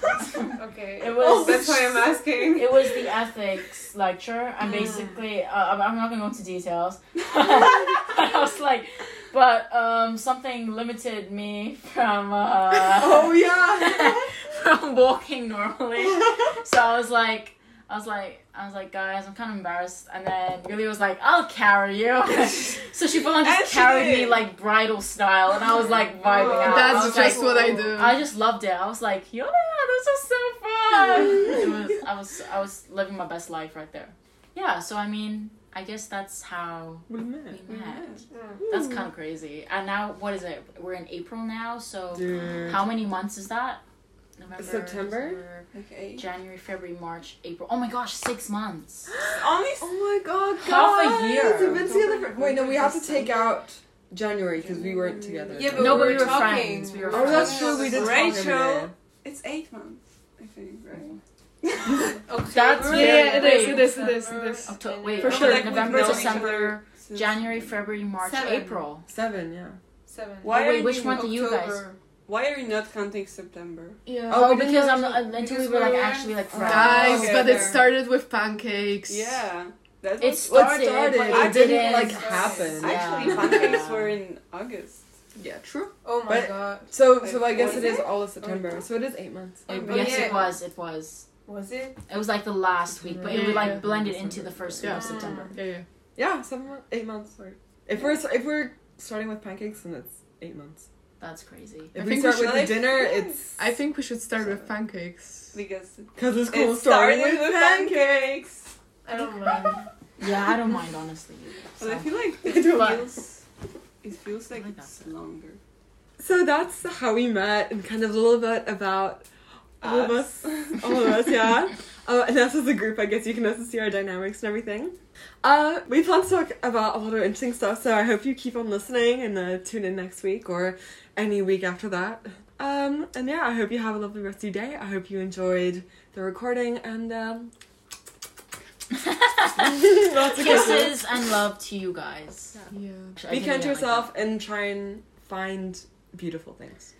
Okay. It was- That's why I'm asking. It was the ethics lecture, and Mm. basically, uh, I'm I'm not gonna go into details. I was like, but um, something limited me from uh, Oh yeah. from walking normally. So I was like, I was like, I was like, guys, I'm kind of embarrassed. And then Yuli was like, I'll carry you. so she full on And just carried me like bridal style, and I was like vibing out. That's just like, what I do. I just loved it. I was like, Yoda, this was so fun. it was. I was. I was living my best life right there. Yeah. So I mean, I guess that's how we met. we met. That's hmm. kind of crazy. And now, what is it? We're in April now. So Dude. how many months is that? November, September? December, Okay. January, February, March, April. Oh my gosh, six months. Only Oh my god, Half a year. We've been together for- Wait, no, we have to take out January because we weren't together. Yeah, but No, we but were we were talking. friends. We were oh, that's true. We did Rachel. talk every day. It's eight months, I think, right? October, That's Yeah, yeah, it is, it is, it November, is, it is. October, wait, For sure. Like, we've November, December, January, February, March, Seven. April. Seven, yeah. Seven. Why Oh, wait, which doing month are you guys? October. Why are you not counting September? Yeah. Oh, we didn't because I'm not, actually- until we were like actually like friends. Guys, okay, but it started with pancakes. Yeah. That It was Well, started, it started. but It it didn't didn't like start. happen. Actually, pancakes were in August. Yeah, true. Oh my But- god. So, so I guess it is it? all of September. Oh so it is eight months. It- Oh, yes, yeah. it was. It was. Was it? It was like the last week, but it would Yeah. like blended into the first week Yeah. of September. Yeah, yeah. Yeah, seven months, eight months. Sorry. If we're if we're starting with pancakes, then it's eight months. That's crazy. If I we think start we with should- the dinner, Yeah. it's I think we should start with pancakes. Because because it's cool it starting with with pancakes. pancakes. I don't mind. Yeah, I don't mind honestly. But I feel like it feels, it feels like like it's that. longer. So that's how we met, and kind of a little bit about all of us, all of us, yeah. Uh, and us as a group, I guess you can also see our dynamics and everything. Uh, we plan to talk about a lot of interesting stuff, so I hope you keep on listening and uh, tune in next week or any week after that. Um, and yeah, I hope you have a lovely rest of your day. I hope you enjoyed the recording, and um, lots of kisses. Kisses and love to you guys. Yeah. I Be kind to even like yourself and try and find beautiful things.